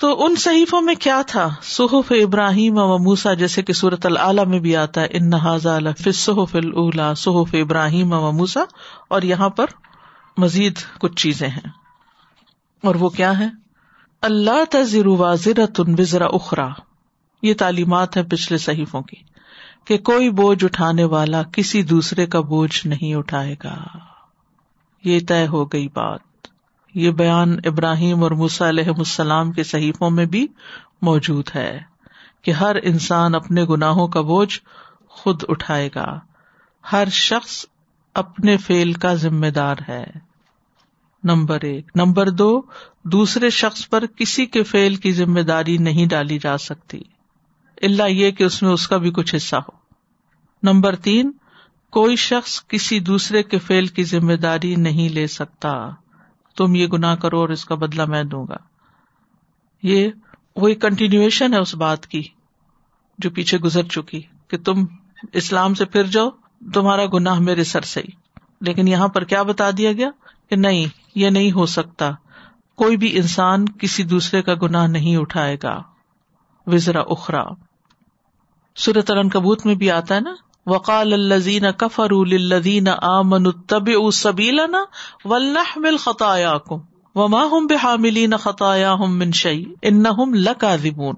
تو ان صحیفوں میں کیا تھا؟ صحف ابراہیم و موسا جیسے کہ صورت العلیٰ میں بھی آتا ہے، ان صحف اللہ صحف ابراہیم و موسا اور یہاں پر مزید کچھ چیزیں ہیں۔ اور وہ کیا ہے اللہ تذر واضر تن وزرا اخرا یہ تعلیمات ہے پچھلے صحیفوں کی، کہ کوئی بوجھ اٹھانے والا کسی دوسرے کا بوجھ نہیں اٹھائے گا۔ یہ طے ہو گئی بات۔ یہ بیان ابراہیم اور موسا علیہ السلام کے صحیفوں میں بھی موجود ہے کہ ہر انسان اپنے گناہوں کا بوجھ خود اٹھائے گا۔ ہر شخص اپنے فیل کا ذمہ دار ہے۔ نمبر ایک۔ نمبر دو، دوسرے شخص پر کسی کے فیل کی ذمہ داری نہیں ڈالی جا سکتی۔ اللہ یہ کہ اس میں اس کا بھی کچھ حصہ ہو۔ نمبر تین، کوئی شخص کسی دوسرے کے فیل کی ذمہ داری نہیں لے سکتا۔ تم یہ گنا کرو اور اس کا بدلا میں دوں گا۔ یہ وہی کنٹینیوشن ہے اس بات کی جو پیچھے گزر چکی کہ تم اسلام سے پھر جاؤ، تمہارا گناہ میرے سر سے ہی۔ لیکن یہاں پر کیا بتا دیا گیا؟ کہ نہیں، یہ نہیں ہو سکتا۔ کوئی بھی انسان کسی دوسرے کا گناہ نہیں اٹھائے گا۔ وزرا اخرا۔ سورت کبوت میں بھی آتا ہے نا؟ وقال الزین کفر الدین آمن تب سبیلنا ولنحمل خطاياكم وما هم بحاملين خطاياهم من شيء انهم لكاذبون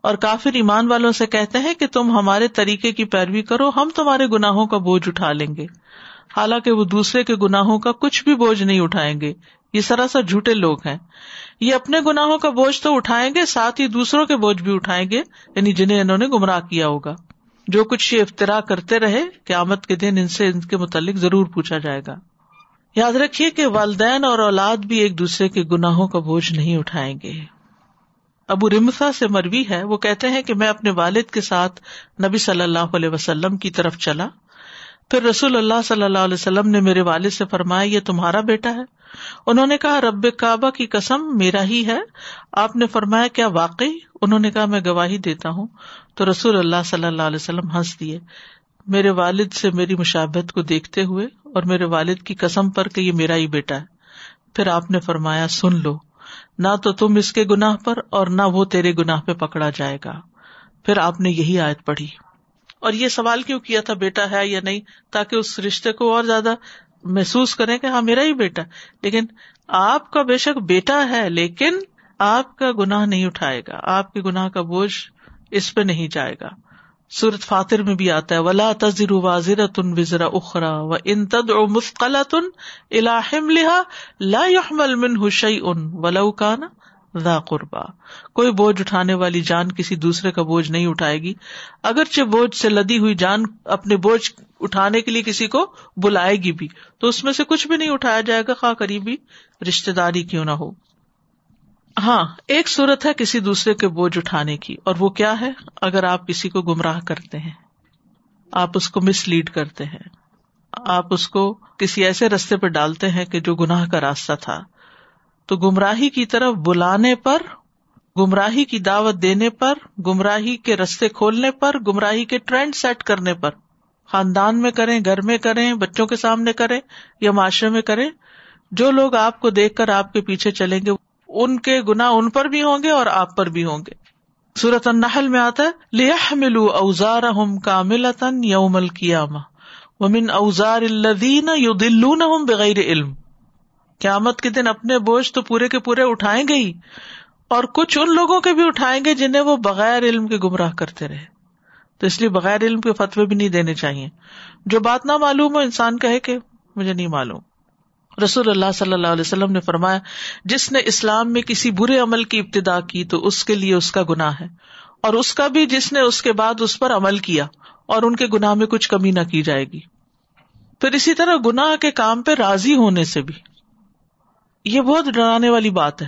اور کافر ایمان والوں سے کہتے ہیں کہ تم ہمارے طریقے کی پیروی کرو، ہم تمہارے گناہوں کا بوجھ اٹھا لیں گے۔ حالانکہ وہ دوسرے کے گناہوں کا کچھ بھی بوجھ نہیں اٹھائیں گے۔ یہ سراسر جھوٹے لوگ ہیں۔ یہ اپنے گناہوں کا بوجھ تو اٹھائیں گے، ساتھ ہی دوسروں کے بوجھ بھی اٹھائیں گے یعنی جنہیں انہوں نے گمراہ کیا ہوگا۔ جو کچھ یہ افطرا کرتے رہے، قیامت کے دن ان سے ان کے متعلق ضرور پوچھا جائے گا۔ یاد رکھیے کہ والدین اور اولاد بھی ایک دوسرے کے گناہوں کا بوجھ نہیں اٹھائیں گے۔ ابو رمسا سے مروی ہے، وہ کہتے ہیں کہ میں اپنے والد کے ساتھ نبی صلی اللہ علیہ وسلم کی طرف چلا۔ پھر رسول اللہ صلی اللہ علیہ وسلم نے میرے والد سے فرمایا، یہ تمہارا بیٹا ہے۔ انہوں نے کہا، رب کعبہ کی قسم، میرا ہی ہے۔ آپ نے فرمایا، کیا واقعی؟ انہوں نے کہا، میں گواہی دیتا ہوں۔ تو رسول اللہ صلی اللہ علیہ وسلم ہنس دیے۔ میرے والد سے میری مشابت کو دیکھتے ہوئے اور میرے والد کی قسم پر کہ یہ میرا ہی بیٹا ہے۔ پھر آپ نے فرمایا، سن لو، نہ تو تم اس کے گناہ پر اور نہ وہ تیرے گناہ پہ پکڑا جائے گا۔ پھر آپ نے یہی آیت پڑھی۔ اور یہ سوال کیوں کیا تھا، بیٹا ہے یا نہیں؟ تاکہ اس رشتے کو اور زیادہ محسوس کریں کہ ہاں میرا ہی بیٹا لیکن آپ کا بے شک بیٹا ہے، لیکن آپ کا گناہ نہیں اٹھائے گا۔ آپ کے گناہ کا بوجھ اس پہ نہیں جائے گا۔ سورت فاتر میں بھی آتا ہے، ولا تذر واضر تن وزرا اخرا و ان تد او مسقلا تن الحم لہا لا يحمل من حشی ان ولو کانا ذا قربا کوئی بوجھ اٹھانے والی جان کسی دوسرے کا بوجھ نہیں اٹھائے گی۔ اگرچہ بوجھ سے لدی ہوئی جان اپنے بوجھ اٹھانے کے لیے کسی کو بلائے گی بھی، تو اس میں سے کچھ بھی نہیں اٹھایا جائے گا، خواہ قریبی رشتے داری کیوں نہ ہو۔ ہاں ایک صورت ہے کسی دوسرے کے بوجھ اٹھانے کی، اور وہ کیا ہے؟ اگر آپ کسی کو گمراہ کرتے ہیں، آپ اس کو مس لیڈ کرتے ہیں، آپ اس کو کسی ایسے رستے پہ ڈالتے ہیں کہ جو گناہ کا راستہ تھا۔ تو گمراہی کی طرف بلانے پر، گمراہی کی دعوت دینے پر، گمراہی کے رستے کھولنے پر، گمراہی کے ٹرینڈ سیٹ کرنے پر۔ خاندان میں کریں، گھر میں کریں، بچوں کے سامنے کریں یا معاشرے میں کریں، جو لوگ آپ کو دیکھ کر آپ کے پیچھے چلیں گے ان کے گنا ان پر بھی ہوں گے اور آپ پر بھی ہوں گے۔ سورت النحل میں آتا ہے لیا ملو اوزار ہم کا ملتن ومن اوزار الدین یو دلو نہ بغیر علم۔ قیامت کے دن اپنے بوجھ تو پورے کے پورے اٹھائیں گے ہی، اور کچھ ان لوگوں کے بھی اٹھائیں گے جنہیں وہ بغیر علم کے گمراہ کرتے رہے۔ تو اس لیے بغیر علم کے فتوی بھی نہیں دینے چاہیے۔ جو بات نہ معلوم ہو، انسان کہے کہ مجھے نہیں معلوم۔ رسول اللہ صلی اللہ علیہ وسلم نے فرمایا، جس نے اسلام میں کسی برے عمل کی ابتدا کی تو اس کے لیے اس کا گناہ ہے۔ اور اس کا بھی جس نے اس کے بعد اس پر عمل کیا، اور ان کے گناہ میں کچھ کمی نہ کی جائے گی۔ پھر اسی طرح گناہ کے کام پہ راضی ہونے سے بھی۔ یہ بہت ڈرانے والی بات ہے۔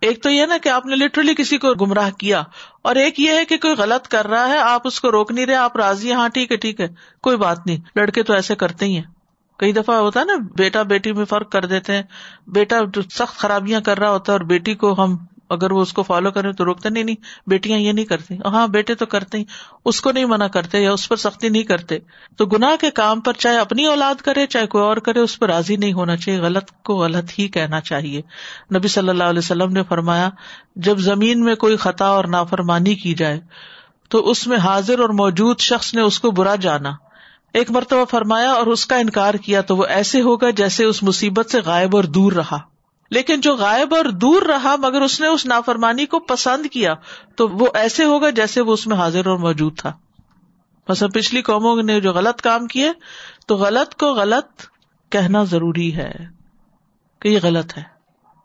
ایک تو یہ نا کہ آپ نے لٹرلی کسی کو گمراہ کیا، اور ایک یہ ہے کہ کوئی غلط کر رہا ہے، آپ اس کو روک نہیں رہے، آپ راضی ہاں ٹھیک ہے ٹھیک ہے، کوئی بات نہیں، لڑکے تو ایسے کرتے ہی ہیں۔ کئی دفعہ ہوتا ہے نا، بیٹا بیٹی میں فرق کر دیتے ہیں۔ بیٹا سخت خرابیاں کر رہا ہوتا ہے اور بیٹی کو ہم اگر وہ اس کو فالو کرے تو روکتے نہیں نہیں، بیٹیاں یہ نہیں کرتی۔ ہاں بیٹے تو کرتے ہی۔ اس کو نہیں منع کرتے یا اس پر سختی نہیں کرتے۔ تو گناہ کے کام پر چاہے اپنی اولاد کرے، چاہے کوئی اور کرے، اس پر راضی نہیں ہونا چاہیے۔ غلط کو غلط ہی کہنا چاہیے۔ نبی صلی اللہ علیہ وسلم نے فرمایا، جب زمین میں کوئی خطا اور نافرمانی کی جائے، تو اس میں حاضر اور موجود شخص نے اس کو برا جانا۔ ایک مرتبہ فرمایا اور اس کا انکار کیا تو وہ ایسے ہوگا جیسے اس مصیبت سے غائب اور دور رہا۔ لیکن جو غائب اور دور رہا مگر اس نے اس نافرمانی کو پسند کیا تو وہ ایسے ہوگا جیسے وہ اس میں حاضر اور موجود تھا۔ بس پچھلی قوموں نے جو غلط کام کیے تو غلط کو غلط کہنا ضروری ہے کہ یہ غلط ہے۔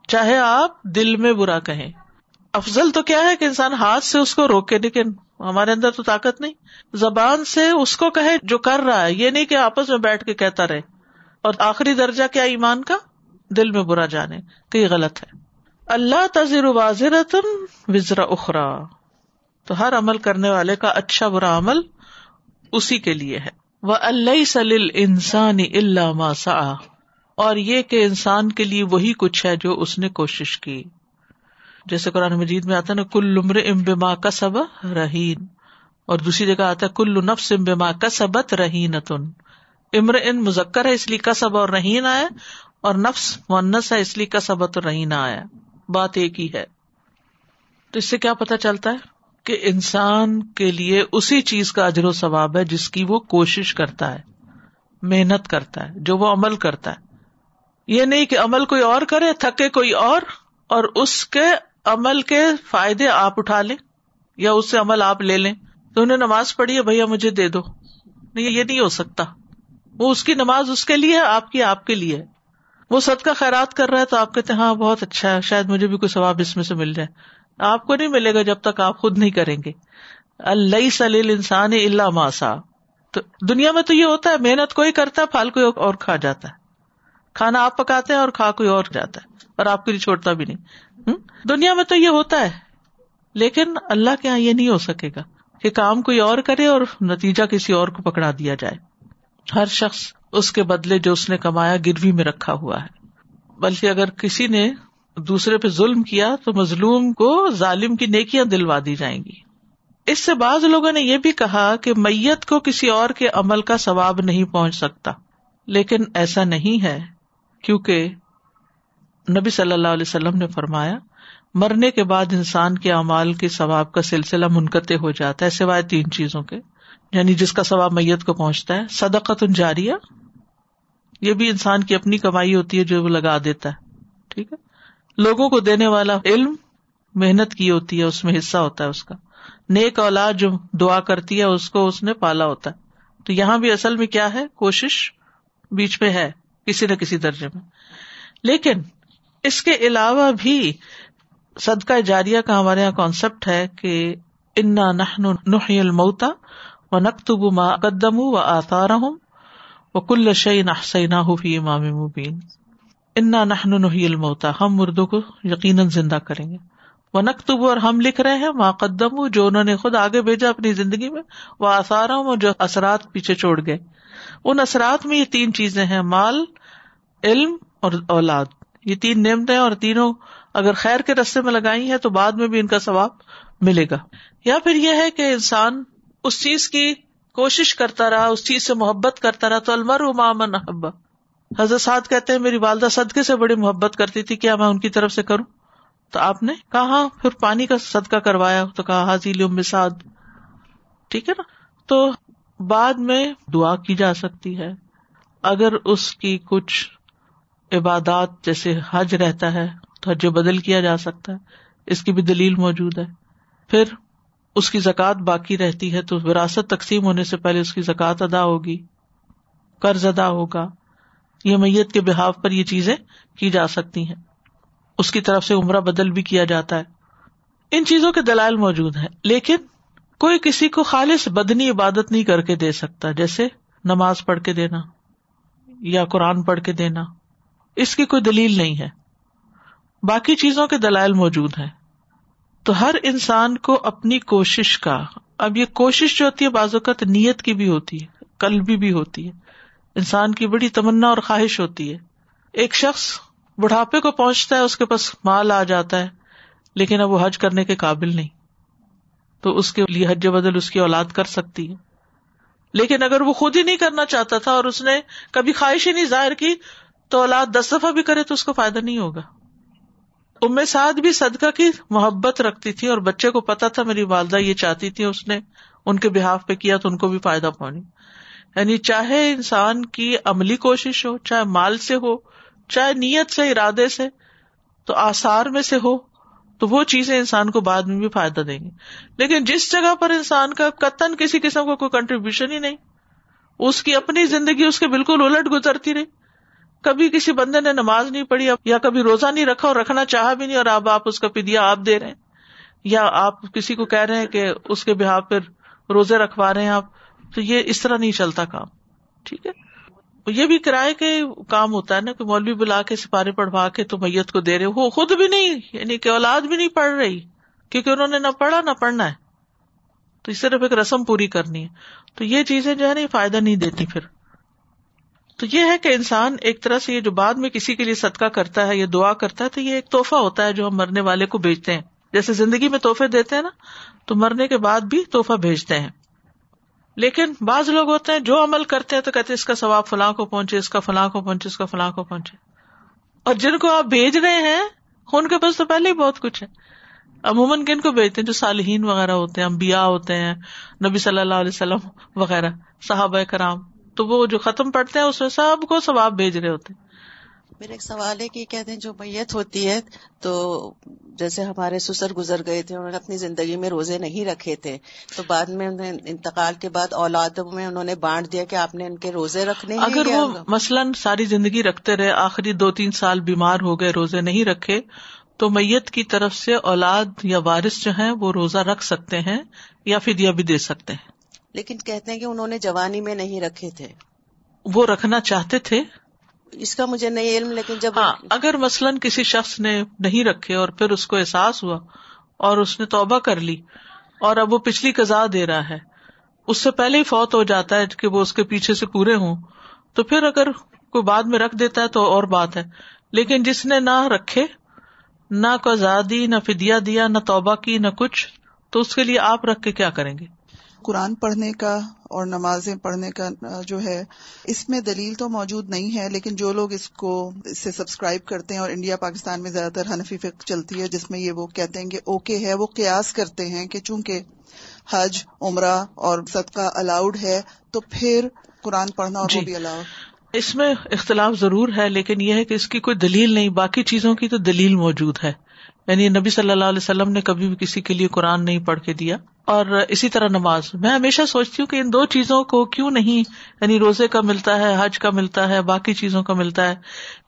چاہے آپ دل میں برا کہیں۔ افضل تو کیا ہے کہ انسان ہاتھ سے اس کو روکے لیکن ہمارے اندر تو طاقت نہیں۔ زبان سے اس کو کہے جو کر رہا ہے، یہ نہیں کہ آپس میں بیٹھ کے کہتا رہے۔ اور آخری درجہ کیا ایمان کا؟ دل میں برا جانے، کہ یہ غلط ہے۔ اللہ تذر واضر وزرا اخرا تو ہر عمل کرنے والے کا اچھا برا عمل اسی کے لیے ہے۔ وہ اللہ سلیل انسانی اللہ ماسا اور یہ کہ انسان کے لیے وہی کچھ ہے جو اس نے کوشش کی۔ جیسے قرآن مجید میں آتا ہے نا، کل عمر ام بما کا سب رہین۔ اور دوسری جگہ آتا ہے، کل نفس ام بما کا سبت رہین تن امر ان مذکر ہے، اس لیے کسب اور رہین آیا۔ اور نفس مونس ہے، اس لیے کسبت اور رہین آیا۔ بات ایک ہی ہے۔ تو اس سے کیا پتا چلتا ہے کہ انسان کے لیے اسی چیز کا اجر و ثواب ہے جس کی وہ کوشش کرتا ہے، محنت کرتا ہے، جو وہ عمل کرتا ہے۔ یہ نہیں کہ عمل کوئی اور کرے، تھکے کوئی اور اور اس کے عمل کے فائدے آپ اٹھا لیں یا اس سے عمل آپ لے لیں تو انہیں نماز پڑھی ہے، بھیا مجھے دے دو۔ نہیں، یہ نہیں ہو سکتا۔ وہ اس کی نماز اس کے لیے آپ کی آپ کے لیے وہ سد کا خیرات کر رہا ہے تو آپ کہتے ہیں ہاں بہت اچھا ہے، شاید مجھے بھی کوئی ثواب اس میں سے مل جائے۔ آپ کو نہیں ملے گا جب تک آپ خود نہیں کریں گے۔ اللہ سلیل انسان اللہ ماسا تو دنیا میں تو یہ ہوتا ہے، محنت کوئی کرتا ہے پھل کوئی اور کھا جاتا ہے۔ کھانا آپ پکاتے ہیں اور کھا کوئی اور جاتا ہے، اور آپ کے لیے چھوڑتا بھی نہیں۔ دنیا میں تو یہ ہوتا ہے، لیکن اللہ کے یہاں یہ نہیں ہو سکے گا کہ کام کوئی اور کرے اور نتیجہ کسی اور کو پکڑا دیا جائے۔ ہر شخص اس کے بدلے جو اس نے کمایا گروی میں رکھا ہوا ہے۔ بلکہ اگر کسی نے دوسرے پہ ظلم کیا تو مظلوم کو ظالم کی نیکیاں دلوا دی جائیں گی۔ اس سے بعض لوگوں نے یہ بھی کہا کہ میت کو کسی اور کے عمل کا ثواب نہیں پہنچ سکتا۔ لیکن ایسا نہیں ہے، کیونکہ نبی صلی اللہ علیہ وسلم نے فرمایا مرنے کے بعد انسان کے اعمال کے ثواب کا سلسلہ منقطع ہو جاتا ہے، سوائے تین چیزوں کے۔ یعنی جس کا ثواب میت کو پہنچتا ہے صدقت جاریہ۔ یہ بھی انسان کی اپنی کمائی ہوتی ہے، جو وہ لگا دیتا ہے۔ ٹھیک ہے؟ لوگوں کو دینے والا علم محنت کی ہوتی ہے، اس میں حصہ ہوتا ہے اس کا۔ نیک اولاد جو دعا کرتی ہے، اس کو اس نے پالا ہوتا ہے۔ تو یہاں بھی اصل میں کیا ہے؟ کوشش بیچ میں ہے، کسی نہ کسی درجے میں۔ لیکن اس کے علاوہ بھی صدقہ جاریہ کا ہمارے یہاں کانسیپٹ ہے کہ انا نحن نحی الموتا و نقتب ما قدم و آثار ہوں و کل شعین احسینا فی امام مبین انا نحن نحی الموتا ہم مردوں کو یقیناً زندہ کریں گے۔ وہ نقتب اور ہم لکھ رہے ہیں ماں قدم جو انہوں نے خود آگے بھیجا اپنی زندگی میں وہ آثار ہوں جو اثرات پیچھے چھوڑ گئے۔ ان اثرات میں یہ تین چیزیں ہیں، مال، علم اور اولاد۔ یہ تین نعمتیں اور تینوں اگر خیر کے رستے میں لگائی ہیں تو بعد میں بھی ان کا ثواب ملے گا۔ یا پھر یہ ہے کہ انسان اس چیز کی کوشش کرتا رہا، اس چیز سے محبت کرتا رہا، تو المر امام حبا حضرت سعد کہتے ہیں، میری والدہ صدقے سے بڑی محبت کرتی تھی، کیا میں ان کی طرف سے کروں؟ تو آپ نے کہا، پھر پانی کا صدقہ کروایا، تو کہا حاضی ام سعد۔ ٹھیک ہے نا؟ تو بعد میں دعا کی جا سکتی ہے۔ اگر اس کی کچھ عبادات، جیسے حج رہتا ہے تو حج بدل کیا جا سکتا ہے۔ اس کی بھی دلیل موجود ہے۔ پھر اس کی زکوٰۃ باقی رہتی ہے تو وراثت تقسیم ہونے سے پہلے اس کی زکوٰۃ ادا ہوگی، قرض ادا ہوگا۔ یہ میت کے بحاف پر یہ چیزیں کی جا سکتی ہیں۔ اس کی طرف سے عمرہ بدل بھی کیا جاتا ہے۔ ان چیزوں کے دلائل موجود ہیں، لیکن کوئی کسی کو خالص بدنی عبادت نہیں کر کے دے سکتا، جیسے نماز پڑھ کے دینا یا قرآن پڑھ کے دینا۔ اس کی کوئی دلیل نہیں ہے۔ باقی چیزوں کے دلائل موجود ہیں۔ تو ہر انسان کو اپنی کوشش کا، اب یہ کوشش جو ہوتی ہے، بعض اوقات نیت کی بھی ہوتی ہے، قلبی بھی ہوتی ہے۔ انسان کی بڑی تمنا اور خواہش ہوتی ہے۔ ایک شخص بڑھاپے کو پہنچتا ہے، اس کے پاس مال آ جاتا ہے، لیکن اب وہ حج کرنے کے قابل نہیں۔ تو اس کے لیے حج بدل اس کی اولاد کر سکتی ہے۔ لیکن اگر وہ خود ہی نہیں کرنا چاہتا تھا اور اس نے کبھی خواہش ہی نہیں ظاہر کی، تو اولاد دس دفعہ بھی کرے تو اس کو فائدہ نہیں ہوگا۔ ام سعد بھی صدقہ کی محبت رکھتی تھی اور بچے کو پتا تھا میری والدہ یہ چاہتی تھی، اس نے ان کے بحاف پہ کیا تو ان کو بھی فائدہ پہنچی یعنی چاہے انسان کی عملی کوشش ہو، چاہے مال سے ہو، چاہے نیت سے، ارادے سے، تو آسار میں سے ہو، تو وہ چیزیں انسان کو بعد میں بھی فائدہ دیں گی۔ لیکن جس جگہ پر انسان کا قطن کسی قسم کا کوئی کنٹریبیوشن ہی نہیں، اس کی اپنی زندگی اس کے بالکل الٹ گزرتی رہی۔ کبھی کسی بندے نے نماز نہیں پڑھی یا کبھی روزہ نہیں رکھا اور رکھنا چاہا بھی نہیں اور اب آپ اس کا پدیا آپ دے رہے ہیں، یا آپ کسی کو کہہ رہے ہیں کہ اس کے بہا پھر روزے رکھوا رہے ہیں آپ، تو یہ اس طرح نہیں چلتا کام، ٹھیک ہے؟ یہ بھی کرائے کے کام ہوتا ہے نا کہ مولوی بلا کے سپارے پڑھوا کے تو میت کو دے رہے ہو خود بھی نہیں یعنی کہ اولاد بھی نہیں پڑھ رہی، کیونکہ انہوں نے نہ پڑھا نہ پڑھنا ہے، تو صرف ایک رسم پوری کرنی ہے، تو یہ چیزیں جو ہے نا یہ فائدہ نہیں دیتی پھر۔ تو یہ ہے کہ انسان ایک طرح سے یہ جو بعد میں کسی کے لیے صدقہ کرتا ہے یا دعا کرتا ہے تو یہ ایک توحفہ ہوتا ہے جو ہم مرنے والے کو بھیجتے ہیں۔ جیسے زندگی میں تحفے دیتے ہیں نا، تو مرنے کے بعد بھی توحفہ بھیجتے ہیں۔ لیکن بعض لوگ ہوتے ہیں جو عمل کرتے ہیں تو کہتے اس کا ثواب فلاں کو پہنچے، اس کا فلاں کو پہنچے، اس کا فلاں کو پہنچے۔ اور جن کو آپ بھیج رہے ہیں، ان کے پاس تو پہلے ہی بہت کچھ ہے۔ عموماً کن کو بھیجتے ہیں؟ جو صالحین وغیرہ ہوتے ہیں امبیا ہوتے ہیں، نبی صلی اللہ علیہ وسلم وغیرہ، صحابہ کرام۔ تو وہ جو ختم پڑتے ہیں اس میں سب کو ثواب بھیج رہے ہوتے ہیں۔ میرا ایک سوال ہے کہ کہتے ہیں جو میت ہوتی ہے تو جیسے ہمارے سسر گزر گئے تھے انہوں نے اپنی زندگی میں روزے نہیں رکھے تھے تو بعد میں انتقال کے بعد اولادوں میں انہوں نے بانٹ دیا کہ آپ نے ان کے روزے رکھنے اگر وہ مثلاً ساری زندگی رکھتے رہے آخری دو تین سال بیمار ہو گئے روزے نہیں رکھے تو میت کی طرف سے اولاد یا وارث جو ہیں وہ روزہ رکھ سکتے ہیں یا فدیہ بھی دے سکتے ہیں۔ لیکن کہتے ہیں کہ انہوں نے جوانی میں نہیں رکھے تھے۔ وہ رکھنا چاہتے تھے؟ اس کا مجھے نہیں علم لیکن جب ہاں اگر مثلاً کسی شخص نے نہیں رکھے اور پھر اس کو احساس ہوا اور اس نے توبہ کر لی اور اب وہ پچھلی قزا دے رہا ہے اس سے پہلے ہی فوت ہو جاتا ہے کہ وہ اس کے پیچھے سے پورے ہوں تو پھر اگر کوئی بعد میں رکھ دیتا ہے تو اور بات ہے۔ لیکن جس نے نہ رکھے نہ قزا دی نہ فدیا دیا نہ توبہ کی نہ کچھ تو اس کے لیے آپ رکھ کے کیا کریں گے؟ قرآن پڑھنے کا اور نمازیں پڑھنے کا جو ہے اس میں دلیل تو موجود نہیں ہے لیکن جو لوگ اس کو اس سے سبسکرائب کرتے ہیں اور انڈیا پاکستان میں زیادہ تر حنفی فکر چلتی ہے جس میں یہ وہ کہتے ہیں کہ اوکے ہے وہ قیاس کرتے ہیں کہ چونکہ حج عمرہ اور صدقہ الاؤڈ ہے تو پھر قرآن پڑھنا اور وہ جی۔ بھی الاؤ اس میں اختلاف ضرور ہے لیکن یہ ہے کہ اس کی کوئی دلیل نہیں باقی چیزوں کی تو دلیل موجود ہے یعنی نبی صلی اللہ علیہ وسلم نے کبھی بھی کسی کے لیے قرآن نہیں پڑھ کے دیا اور اسی طرح نماز۔ میں ہمیشہ سوچتی ہوں کہ ان دو چیزوں کو کیوں نہیں یعنی روزے کا ملتا ہے، حج کا ملتا ہے، باقی چیزوں کا ملتا ہے،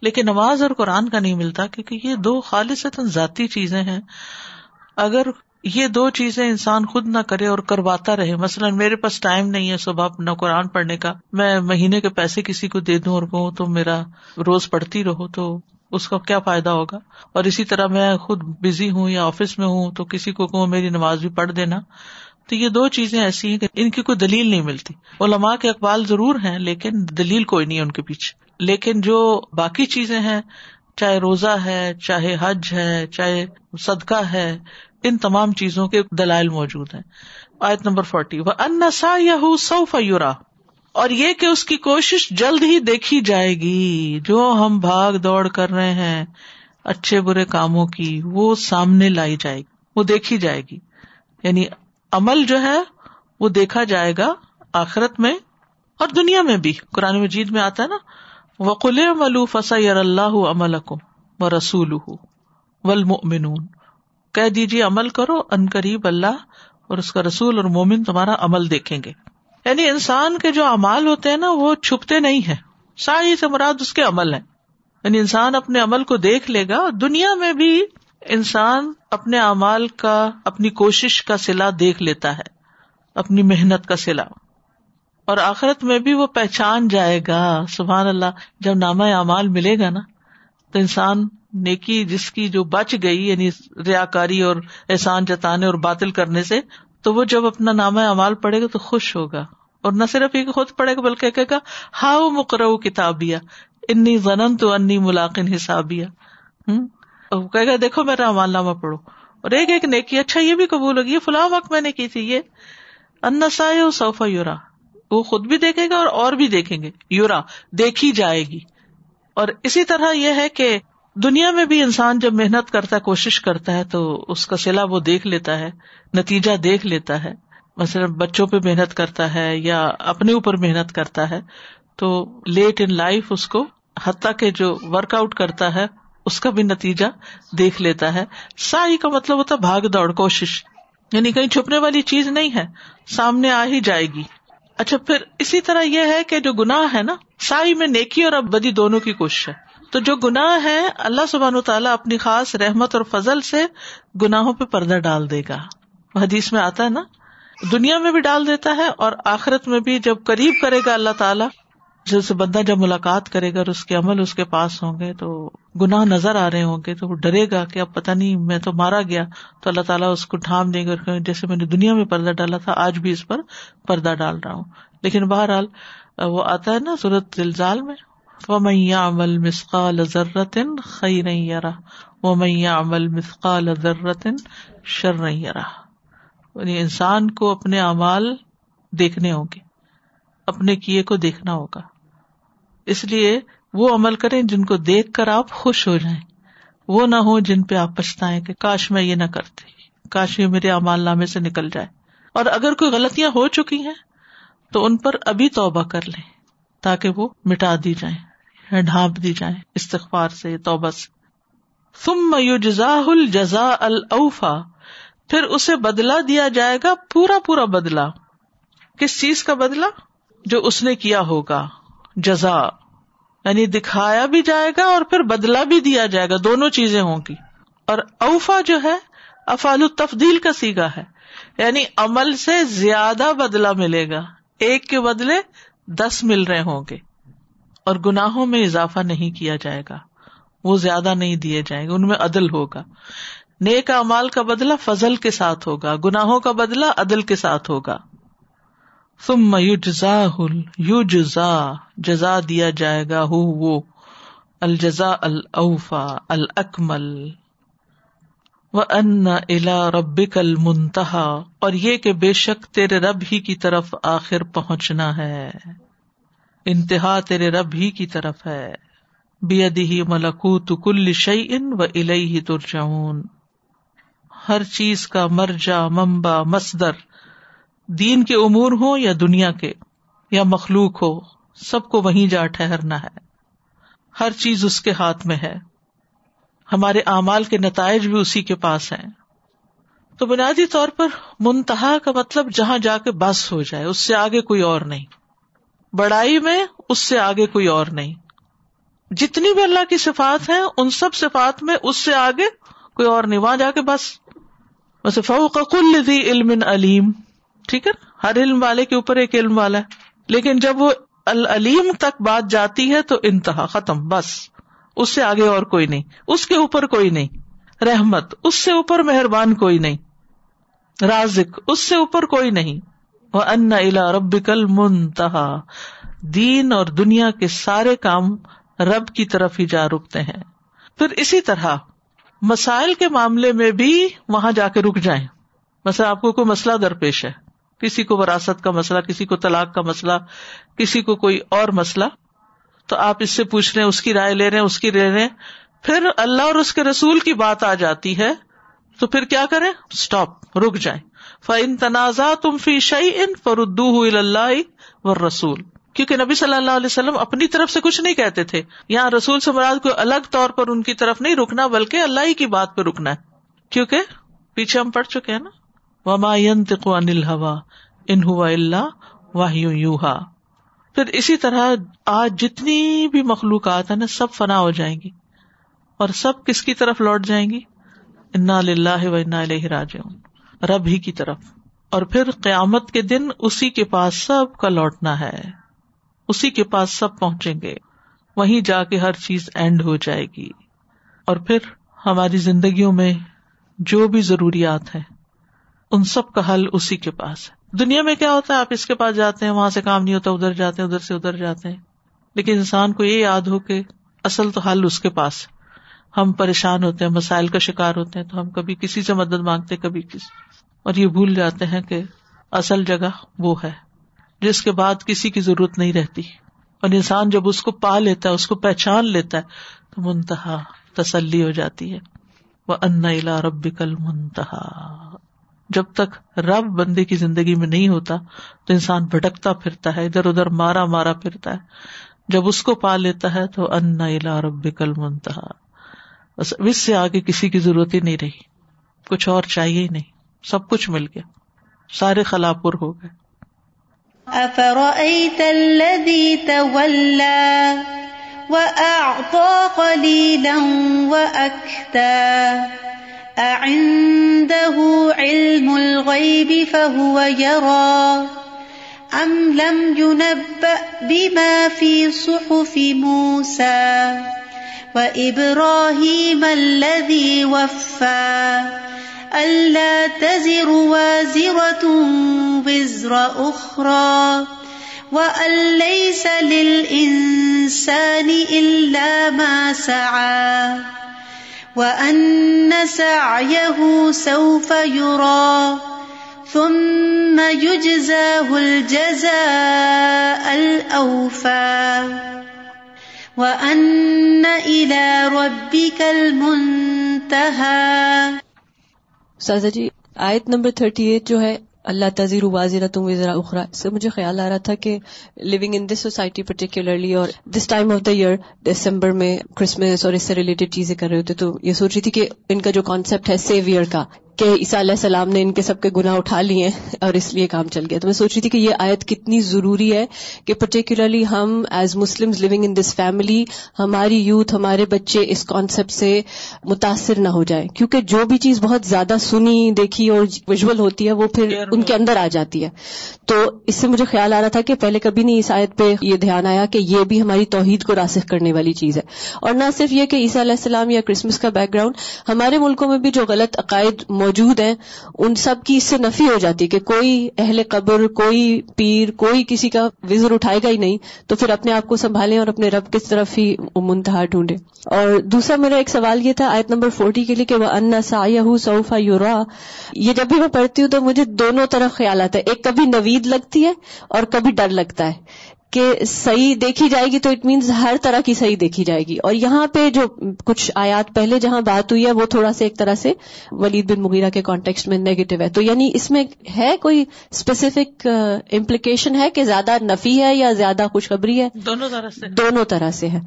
لیکن نماز اور قرآن کا نہیں ملتا کیونکہ یہ دو خالص ذاتی چیزیں ہیں۔ اگر یہ دو چیزیں انسان خود نہ کرے اور کرواتا رہے، مثلاً میرے پاس ٹائم نہیں ہے صبح نہ قرآن پڑھنے کا، میں مہینے کے پیسے کسی کو دے دوں اور کہوں تو میرا روز پڑھتی رہو تو اس کا کیا فائدہ ہوگا؟ اور اسی طرح میں خود بزی ہوں یا آفس میں ہوں تو کسی کو کہوں میری نماز بھی پڑھ دینا۔ تو یہ دو چیزیں ایسی ہیں کہ ان کی کوئی دلیل نہیں ملتی۔ علماء کے اقبال ضرور ہیں لیکن دلیل کوئی نہیں ہے ان کے پیچھے۔ لیکن جو باقی چیزیں ہیں، چاہے روزہ ہے، چاہے حج ہے، چاہے صدقہ ہے، ان تمام چیزوں کے دلائل موجود ہیں۔ آیت نمبر فورٹی وہ انسا یا سو فیورا اور یہ کہ اس کی کوشش جلد ہی دیکھی جائے گی۔ جو ہم بھاگ دوڑ کر رہے ہیں، اچھے برے کاموں کی، وہ سامنے لائی جائے گی، وہ دیکھی جائے گی۔ یعنی عمل جو ہے، وہ دیکھا جائے گا آخرت میں اور دنیا میں بھی۔ قرآن مجید میں آتا ہے نا، وقل ملو فسا یار اللہ عمل و رسول ولمنون کہہ دیجیے عمل کرو، ان قریب اللہ اور اس کا رسول اور مومن تمہارا عمل دیکھیں گے۔ یعنی انسان کے جو امال ہوتے ہیں نا، وہ چھپتے نہیں ہے ساری سے مراد اس کے عمل ہے یعنی انسان اپنے عمل کو دیکھ لے گا، دنیا میں بھی انسان اپنے امال کا، اپنی کوشش کا سلا دیکھ لیتا ہے۔ اپنی محنت کا سلا اور آخرت میں بھی وہ پہچان جائے گا۔ سبحان اللہ، جب نامہ اعمال ملے گا نا، تو انسان نیکی جس کی جو بچ گئی یعنی ریا کاری اور احسان جتانے اور باطل کرنے سے، تو وہ جب اپنا نامہ اعمال پڑھے گا تو خوش ہوگا۔ اور نہ صرف یہ خود پڑھے گا بلکہ کہ گا، ہاؤ مکرو کتابیا? انی زنن تو انی ملاقن حسابیا. کہ گا، دیکھو میرا امال نامہ پڑھو. اور ایک ایک نیکی اچھا یہ بھی قبول ہوگی، یہ فلاں وقت میں نے کی تھی، یہ ان صوفا یورا. وہ خود بھی دیکھے گا اور اور بھی دیکھیں گے، یورا، دیکھی جائے گی. اور اسی طرح یہ ہے کہ دنیا میں بھی انسان جب محنت کرتا ہے، کوشش کرتا ہے، تو اس کا سلا وہ دیکھ لیتا ہے، نتیجہ دیکھ لیتا ہے مثلاً بچوں پہ محنت کرتا ہے یا اپنے اوپر محنت کرتا ہے، تو لیٹ ان لائف اس کو حتیٰ کہ جو ورک آؤٹ کرتا ہے، اس کا بھی نتیجہ دیکھ لیتا ہے۔ سائی کا مطلب ہوتا ہے بھاگ دوڑ، کوشش۔ یعنی کہیں چھپنے والی چیز نہیں ہے، سامنے آ ہی جائے گی۔ اچھا پھر اسی طرح یہ ہے کہ جو گناہ ہے نا، سائی میں نیکی اور اب بدی دونوں کی کوشش ہے۔ تو جو گناہ ہے، اللہ سبحان تعالیٰ اپنی خاص رحمت اور فضل سے گناہوں پہ پردہ ڈال دے گا۔ حدیث میں آتا ہے نا دنیا میں بھی ڈال دیتا ہے اور آخرت میں بھی جب قریب کرے گا اللہ تعالیٰ جیسے بندہ جب ملاقات کرے گا اور اس کے عمل اس کے پاس ہوں گے تو گناہ نظر آ رہے ہوں گے تو وہ ڈرے گا کہ اب پتا نہیں میں تو مارا گیا تو اللہ تعالیٰ اس کو ڈھام دیں گے اور جیسے میں نے دنیا میں پردہ ڈالا تھا، آج بھی اس پر پردہ ڈال رہا ہوں۔ لیکن بہرحال، وہ آتا ہے نا سورت الزال میں وہ میاں عمل مسقال ضرورت خی نہیں یار وہ میاں عمل مسقال ضرورت شر نہیں یعنی انسان کو اپنے اعمال دیکھنے ہوں گے، اپنے کیے کو دیکھنا ہوگا۔ اس لیے وہ عمل کریں جن کو دیکھ کر آپ خوش ہو جائیں۔ وہ نہ ہو جن پہ آپ پچھتائیں کہ کاش میں یہ نہ کرتی، کاش یہ میرے امال نامے سے نکل جائے۔ اور اگر کوئی غلطیاں ہو چکی ہیں تو ان پر ابھی توبہ کر لیں تاکہ وہ مٹا دی جائیں ڈھانپ دی جائیں استغفار سے توبہ سے۔ تم میو جزا الجزا الفا پھر اسے بدلا دیا جائے گا، پورا پورا بدلا کس چیز کا بدلا جو اس نے کیا ہوگا، جزا۔ یعنی دکھایا بھی جائے گا اور پھر بدلا بھی دیا جائے گا، دونوں چیزیں ہوں گی۔ اور اوفا جو ہے افال التفدیل کا سیگا ہے۔ یعنی عمل سے زیادہ بدلا ملے گا۔ ایک کے بدلے دس مل رہے ہوں گے۔ اور گناہوں میں اضافہ نہیں کیا جائے گا۔ وہ زیادہ نہیں دیے جائیں گے، ان میں عدل ہوگا۔ نیک امال کا بدلا فضل کے ساتھ ہوگا، گناہوں کا بدلا عدل کے ساتھ ہوگا۔ ثم یجزا یجزا جزا دیا جائے گا، ہو وہ۔ الجزا الاوفا، الاکمل۔ و ان الا ربک المنتہا اور یہ کہ بے شک تیرے رب ہی کی طرف آخر پہنچنا ہے۔ انتہا تیرے رب ہی کی طرف ہے۔ بیدی ملکوت کل شعین و الیہ ترجعون۔ ہر چیز کا مرجا ممبا مصدر، دین کے امور ہو یا دنیا کے، یا مخلوق ہو، سب کو وہیں جا ٹھہرنا ہے۔ ہر چیز اس کے ہاتھ میں ہے۔ ہمارے اعمال کے نتائج بھی اسی کے پاس ہیں۔ تو بنیادی طور پر منتہا کا مطلب جہاں جا کے بس ہو جائے، اس سے آگے کوئی اور نہیں۔ بڑائی میں اس سے آگے کوئی اور نہیں۔ جتنی بھی اللہ کی صفات ہیں، ان سب صفات میں اس سے آگے کوئی اور نہیں، وہاں جا کے بس۔ فوق کل علم علیم، ٹھیک ہے ہر علم والے کے اوپر ایک علم والا ہے۔ لیکن جب وہ العلیم تک بات جاتی ہے تو انتہا، ختم، بس۔ اس سے آگے اور کوئی نہیں۔ اس کے اوپر کوئی نہیں۔ رحمت، اس سے اوپر مہربان کوئی نہیں۔ رازق، اس سے اوپر کوئی نہیں۔ وہ ان الا رب کل منتہا دین اور دنیا کے سارے کام رب کی طرف ہی جا رکتے ہیں۔ پھر اسی طرح مسائل کے معاملے میں بھی وہاں جا کے رک جائیں۔ مثلا آپ کو کوئی مسئلہ درپیش ہے، کسی کو وراثت کا مسئلہ، کسی کو طلاق کا مسئلہ، کسی کو کوئی اور مسئلہ، تو آپ اس سے پوچھ رہے ہیں، اس کی رائے لے رہے ہیں، اس کی لے رہے ہیں، پھر اللہ اور اس کے رسول کی بات آ جاتی ہے، تو پھر کیا کریں؟ اسٹاپ رک جائیں۔ فن تنازع تم فی شعی ان فردو اللہ و رسول کیونکہ نبی صلی اللہ علیہ وسلم اپنی طرف سے کچھ نہیں کہتے تھے۔ یہاں رسول سے مراد کو الگ طور پر ان کی طرف نہیں رکنا، بلکہ اللہ ہی کی بات پہ رکنا ہے۔ کیونکہ پیچھے ہم پڑھ چکے ہیں نا۔ وما عن الهوى ان هو الا وحی یوحا پھر اسی طرح آج جتنی بھی مخلوقات ہیں نا، سب فنا ہو جائیں گی۔ اور سب کس کی طرف لوٹ جائیں گی؟ انا للہ و انا الیہ راجعون۔ رب ہی کی طرف۔ اور پھر قیامت کے دن اسی کے پاس سب کا لوٹنا ہے۔ اسی کے پاس سب پہنچیں گے۔ وہیں جا کے ہر چیز اینڈ ہو جائے گی۔ اور پھر ہماری زندگیوں میں جو بھی ضروریات ہیں، ان سب کا حل اسی کے پاس ہے۔ دنیا میں کیا ہوتا ہے؟ آپ اس کے پاس جاتے ہیں، وہاں سے کام نہیں ہوتا، ادھر جاتے ہیں، ادھر سے ادھر جاتے ہیں۔ لیکن انسان کو یہ یاد ہو کہ اصل تو حل اس کے پاس ہم پریشان ہوتے ہیں، مسائل کا شکار ہوتے ہیں، تو ہم کبھی کسی سے مدد مانگتے، کبھی کسی اور یہ بھول جاتے ہیں کہ اصل جگہ وہ ہے۔ جس کے بعد کسی کی ضرورت نہیں رہتی۔ اور انسان جب اس کو پا لیتا ہے، اس کو پہچان لیتا ہے، تو منتہا تسلی ہو جاتی ہے۔ وہ ان رب کل منتہا جب تک رب بندے کی زندگی میں نہیں ہوتا، تو انسان بھٹکتا پھرتا ہے، ادھر ادھر مارا مارا پھرتا ہے۔ جب اس کو پا لیتا ہے، تو ان الا رب کل منتہا اس سے آگے کسی کی ضرورت ہی نہیں رہی۔ کچھ اور چاہیے ہی نہیں۔ سب کچھ مل گیا۔ سارے خلاپور ہو گئے۔ أفرأيت الذي تولى وأعطى قليلا وأكتى أعنده علم الغيب فهو يرى أم لم ينبأ بما في صحف موسى وإبراهيم الذي وفى ألا تزر وازرة وزر أخرى وأن ليس للإنسان إلا ما سعى وأن سعيه سوف يرى ثم يجزاه الجزاء الأوفى وأن إلى ربك المنتهى سازا جی آیت نمبر تھرٹی ایٹ جو ہے، اللہ تذیر واضح تم وزرا اخرا، اس سے مجھے خیال آ رہا تھا کہ living in this society particularly اور this time of the year December میں کرسمس اور اس سے ریلیٹڈ چیزیں کر رہے ہوتے تو یہ سوچ رہی تھی کہ ان کا جو کانسیپٹ ہے سیویئر کا کہ عیسیٰ علیہ السلام نے ان کے سب کے گناہ اٹھا لیے اور اس لیے کام چل گیا۔ تو میں سوچ رہی تھی کہ یہ آیت کتنی ضروری ہے کہ پرٹیکولرلی ہم as Muslim living in this family ہماری یوتھ ہمارے بچے اس کانسیپٹ سے متاثر نہ ہو جائے کیونکہ جو بھی چیز بہت زیادہ سنی دیکھی اور ویژول ہوتی ہے وہ پھر ان کے اندر آ جاتی ہے۔ تو اس سے مجھے خیال آ رہا تھا کہ پہلے کبھی نہیں اس آیت پہ یہ دھیان آیا کہ یہ بھی ہماری توحید کو راسخ کرنے والی چیز ہے۔ اور نہ صرف یہ کہ عیسیٰ علیہ السلام یا کرسمس کا بیک گراؤنڈ ہمارے ملکوں میں بھی جو غلط عقائد موجود ہیں، ان سب کی اس سے نفی ہو جاتی کہ کوئی اہل قبر، کوئی پیر، کوئی کسی کا وزر اٹھائے گا ہی نہیں، تو پھر اپنے آپ کو سنبھالیں اور اپنے رب کس طرف ہی منتہا ڈھونڈے اور دوسرا میرا ایک سوال یہ تھا آیت نمبر فورٹی کے لیے کہ وہ ان سا سعفا یورا یہ جب بھی میں پڑھتی ہوں تو مجھے دونوں طرف خیال آتا ہے، ایک کبھی نوید لگتی ہے اور کبھی ڈر لگتا ہے۔ کہ صحیح دیکھی جائے گی تو اٹ مینز ہر طرح کی صحیح دیکھی جائے گی۔ اور یہاں پہ جو کچھ آیات پہلے جہاں بات ہوئی ہے وہ تھوڑا سا ایک طرح سے ولید بن مغیرہ کے کانٹیکسٹ میں نیگیٹو ہے۔ تو یعنی اس میں ہے کوئی اسپیسیفک امپلیکیشن ہے کہ زیادہ نفی ہے یا زیادہ خوشخبری ہے؟ دونوں طرح سے۔ دونوں طرح سے ہے۔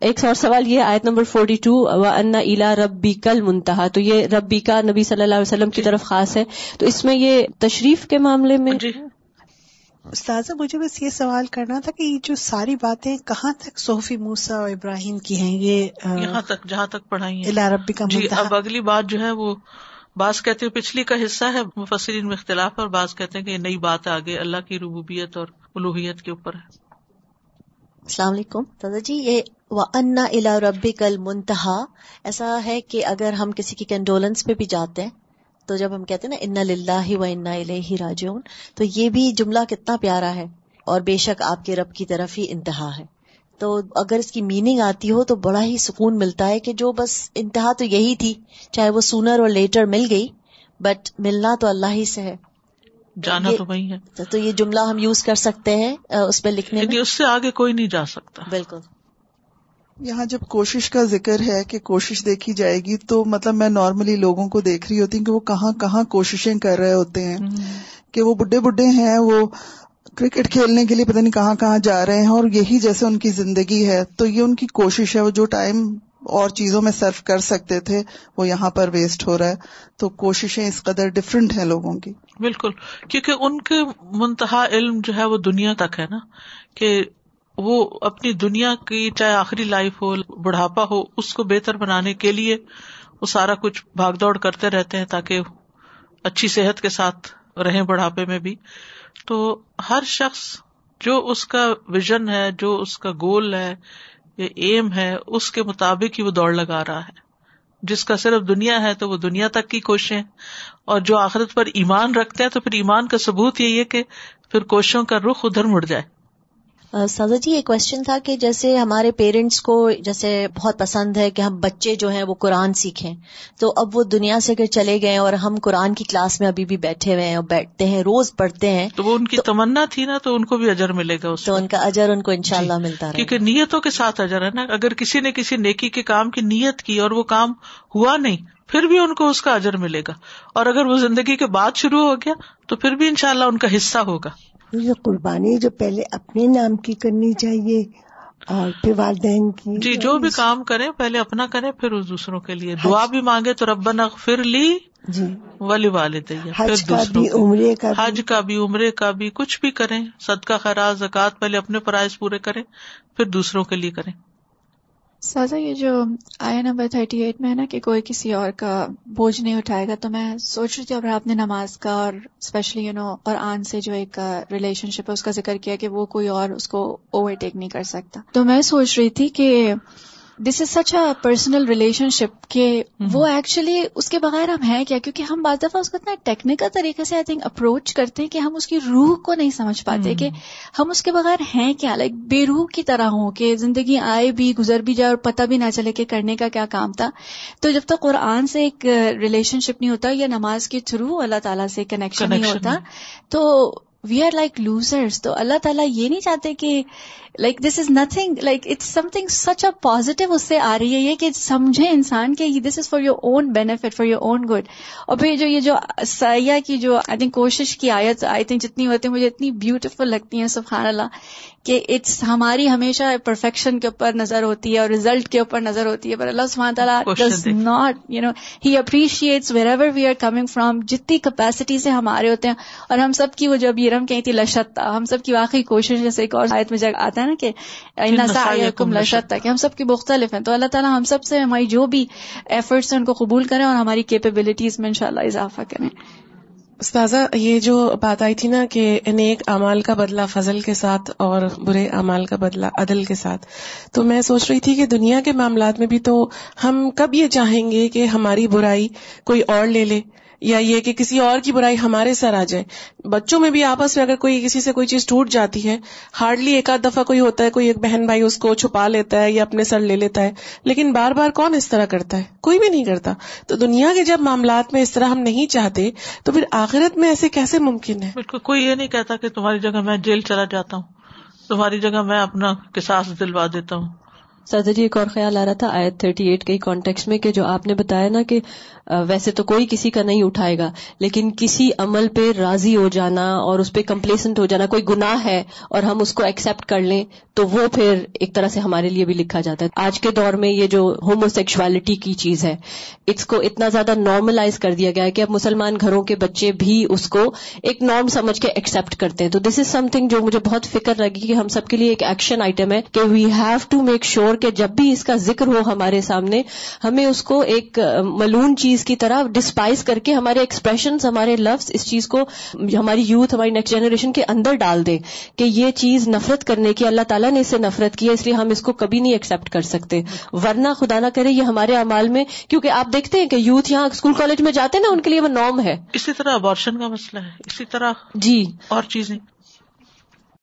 ایک اور سوال یہ آیت نمبر فورٹی ٹو و انا الا ربی کل منتہا تو یہ ربی کا نبی صلی اللہ علیہ وسلم کی طرف خاص ہے۔ تو اس میں یہ تشریف کے معاملے میں جی۔ استاذہ مجھے بس یہ سوال کرنا تھا کہ یہ جو ساری باتیں کہاں تک صوفی موسا اور ابراہیم کی ہیں؟ یہ یہاں تک جہاں تک پڑھائی الا ربی کا جی اب اگلی بات جو ہے وہ بعض کہتے ہیں پچھلی کا حصہ ہے مفسرین میں اختلاف اور بعض کہتے ہیں کہ یہ نئی بات آگے اللہ کی ربوبیت اور الوحیت کے اوپر ہے۔ السلام علیکم۔ دادا جی یہ و انا الا ربی کل منتہا ایسا ہے کہ اگر ہم کسی کی کنڈولنس پہ بھی جاتے ہیں تو جب ہم کہتے ہیں نا ان للہ و انا الیہ راجعون تو یہ بھی جملہ کتنا پیارا ہے اور بے شک آپ کے رب کی طرف ہی انتہا ہے۔ تو اگر اس کی میننگ آتی ہو تو بڑا ہی سکون ملتا ہے کہ جو بس انتہا تو یہی تھی چاہے وہ سونر اور لیٹر مل گئی بٹ ملنا تو اللہ ہی سے ہے۔ جانا تو وہی ہے۔ تو یہ جملہ ہم یوز کر سکتے ہیں اس پہ لکھنے یعنی اس سے آگے کوئی نہیں جا سکتا۔ بالکل۔ یہاں جب کوشش کا ذکر ہے کہ کوشش دیکھی جائے گی تو مطلب میں نارملی لوگوں کو دیکھ رہی ہوتی ہوں کہ وہ کہاں کہاں کوششیں کر رہے ہوتے ہیں۔ کہ وہ بڈھے بڈھے ہیں وہ کرکٹ کھیلنے کے لیے پتہ نہیں کہاں کہاں جا رہے ہیں اور یہی جیسے ان کی زندگی ہے تو یہ ان کی کوشش ہے وہ جو ٹائم اور چیزوں میں صرف کر سکتے تھے وہ یہاں پر ویسٹ ہو رہا ہے۔ تو کوششیں اس قدر ڈفرینٹ ہیں لوگوں کی۔ بالکل کیونکہ ان کے منتہا علم جو ہے وہ دنیا تک ہے نا کہ وہ اپنی دنیا کی چاہے آخری لائف ہو، بڑھاپا ہو، اس کو بہتر بنانے کے لیے وہ سارا کچھ بھاگ دوڑ کرتے رہتے ہیں تاکہ اچھی صحت کے ساتھ رہیں بڑھاپے میں بھی۔ تو ہر شخص جو اس کا ویژن ہے، جو اس کا گول ہے، یا ایم ہے، اس کے مطابق ہی وہ دوڑ لگا رہا ہے۔ جس کا صرف دنیا ہے تو وہ دنیا تک کی کوششیں اور جو آخرت پر ایمان رکھتے ہیں تو پھر ایمان کا ثبوت یہی ہے کہ پھر کوششوں کا رخ ادھر مڑ جائے۔ سازا جی ایک کوشچن تھا کہ جیسے ہمارے پیرنٹس کو جیسے بہت پسند ہے کہ ہم بچے جو ہیں وہ قرآن سیکھیں تو اب وہ دنیا سے اگر چلے گئے اور ہم قرآن کی کلاس میں ابھی بھی بیٹھے ہوئے ہیں اور بیٹھتے ہیں روز پڑھتے ہیں تو وہ ان کی تمنا تھی نا تو ان کو بھی اجر ملے گا تو ان کا اجر ان کو انشاءاللہ ملتا رہے کیونکہ نیتوں کے ساتھ اجر ہے نا۔ اگر کسی نے کسی نیکی کے کام کی نیت کی اور وہ کام ہوا نہیں پھر بھی ان کو اس کا اجر ملے گا۔ اور اگر وہ زندگی کے بعد شروع ہو گیا تو پھر بھی انشاءاللہ ان کا حصہ ہوگا۔ یہ قربانی جو پہلے اپنے نام کی کرنی چاہیے اور پھر والدین کی جی جو بھی کام کرے پہلے اپنا کرے پھر اس دوسروں کے لیے۔ دعا بھی مانگے تو ربنا پھر لی جی۔ ولی والد حج کا بھی عمرے کا حج کا بھی عمرے کا بھی کچھ بھی کریں صدقہ خراج زکات پہلے اپنے پرائز پورے کریں پھر دوسروں کے لیے کریں۔ سازا، یہ جو آیا نمبر تھرٹی ایٹ میں ہے نا کہ کوئی کسی اور کا بوجھ نہیں اٹھائے گا، تو میں سوچ رہی تھی اور آپ نے نماز کا اور اسپیشلی یو نو قرآن سے جو ایک ریلیشن شپ ہے، اس کا ذکر کیا کہ وہ کوئی اور اس کو اوور ٹیک نہیں کر سکتا۔ تو میں سوچ رہی تھی کہ this is such a personal relation شپ کہ وہ ایکچولی اس کے بغیر ہم ہیں کیا؟ کیونکہ ہم بعض دفعہ اس کو اتنا ٹیکنیکل طریقے سے آئی تھنک اپروچ کرتے ہیں کہ ہم اس کی روح کو نہیں سمجھ پاتے کہ ہم اس کے بغیر ہیں کیا؟ لائک بے روح کی طرح ہوں کہ زندگی آئے بھی گزر بھی جائے اور پتہ بھی نہ چلے کہ کرنے کا کیا کام تھا۔ تو جب تک قرآن سے ایک ریلیشن شپ نہیں ہوتا یا نماز کے تھرو اللہ تعالیٰ سے کنیکشن نہیں ہوتا تو وی آر لائک لوزرس تو اللہ تعالیٰ یہ نہیں چاہتے کہ like this is nothing like it's something such a positive اس سے آ رہی ہے یہ کہ سمجھے انسان کے this is for your own benefit for your own good اور پھر جو یہ جو سیاح کی جو آئی تھنک کوشش کی آیت آئی تھنک جتنی ہوتی ہیں مجھے اتنی بیوٹیفل لگتی ہیں سبحان اللہ کہ اٹس ہماری ہمیشہ پرفیکشن کے اوپر نظر ہوتی ہے اور ریزلٹ کے اوپر نظر ہوتی ہے پر اللہ سبحانہ تعالیٰ does not you know he appreciates wherever we are coming from جتنی کیپیسٹی سے ہمارے ہوتے ہیں اور ہم سب کی وہ جو بیرم کہیں تھی لشت ہم سب کی واقعی کوشش جیسے ایک اور آیت میں جگہ آتا ہے نا کہ کم لشت کہ ہم سب کی مختلف ہیں۔ تو اللہ تعالیٰ ہم سب سے ہماری جو بھی ایفرٹس ہیں ان کو قبول کریں اور ہماری کیپیبلٹیز میں انشاءاللہ اضافہ کریں۔ استاذہ یہ جو بات آئی تھی نا کہ نیک امال کا بدلہ فضل کے ساتھ اور برے امال کا بدلہ عدل کے ساتھ۔ تو میں سوچ رہی تھی کہ دنیا کے معاملات میں بھی تو ہم کب یہ چاہیں گے کہ ہماری برائی کوئی اور لے لے۔ یا یہ کہ کسی اور کی برائی ہمارے سر آ جائے۔ بچوں میں بھی آپس میں اگر کوئی کسی سے کوئی چیز ٹوٹ جاتی ہے ہارڈلی ایک آدھ دفعہ کوئی ہوتا ہے، کوئی ایک بہن بھائی اس کو چھپا لیتا ہے یا اپنے سر لے لیتا ہے، لیکن بار بار کون اس طرح کرتا ہے؟ کوئی بھی نہیں کرتا۔ تو دنیا کے جب معاملات میں اس طرح ہم نہیں چاہتے، تو پھر آخرت میں ایسے کیسے ممکن ہے؟ بالکل، کوئی یہ نہیں کہتا کہ تمہاری جگہ میں جیل چلا جاتا ہوں، تمہاری جگہ میں اپنا کساس دلوا دیتا ہوں۔ سادہ جی ایک اور خیال آ رہا تھا، آیت تھرٹی ایٹ کے کانٹیکس میں کہ جو آپ نے بتایا نا کہ ویسے تو کوئی کسی کا نہیں اٹھائے گا، لیکن کسی عمل پہ راضی ہو جانا اور اس پہ کمپلیسنٹ ہو جانا، کوئی گناہ ہے اور ہم اس کو ایکسپٹ کر لیں، تو وہ پھر ایک طرح سے ہمارے لیے بھی لکھا جاتا ہے۔ آج کے دور میں یہ جو ہومو سیکچوالٹی کی چیز ہے، اس کو اتنا زیادہ نارملائز کر دیا گیا ہے کہ اب مسلمان گھروں کے بچے بھی اس کو ایک نارم سمجھ کے ایکسپٹ کرتے ہیں۔ تو دس از سم تھنگ جو مجھے بہت فکر لگی کہ ہم سب کے لیے ایک ایکشن آئٹم ہے کہ we have to make sure کہ جب بھی اس کا ذکر ہو ہمارے سامنے ہمیں اس کو ایک ملون چیز کی طرح ڈسپائز کر کے ہمارے ایکسپریشن ہمارے لفظ اس چیز کو ہماری یوتھ ہماری نیکسٹ جنریشن کے اندر ڈال دیں کہ یہ چیز نفرت کرنے کی اللہ تعالیٰ نے اس سے نفرت کی ہے اس لیے ہم اس کو کبھی نہیں ایکسپٹ کر سکتے۔ ورنہ خدا نہ کرے یہ ہمارے امال میں کیونکہ آپ دیکھتے ہیں کہ یوتھ یہاں اسکول کالج میں جاتے ہیں نا ان کے لیے وہ نارم ہے۔ اسی طرح ابارشن کا مسئلہ ہے اسی طرح جی۔ اور چیزیں۔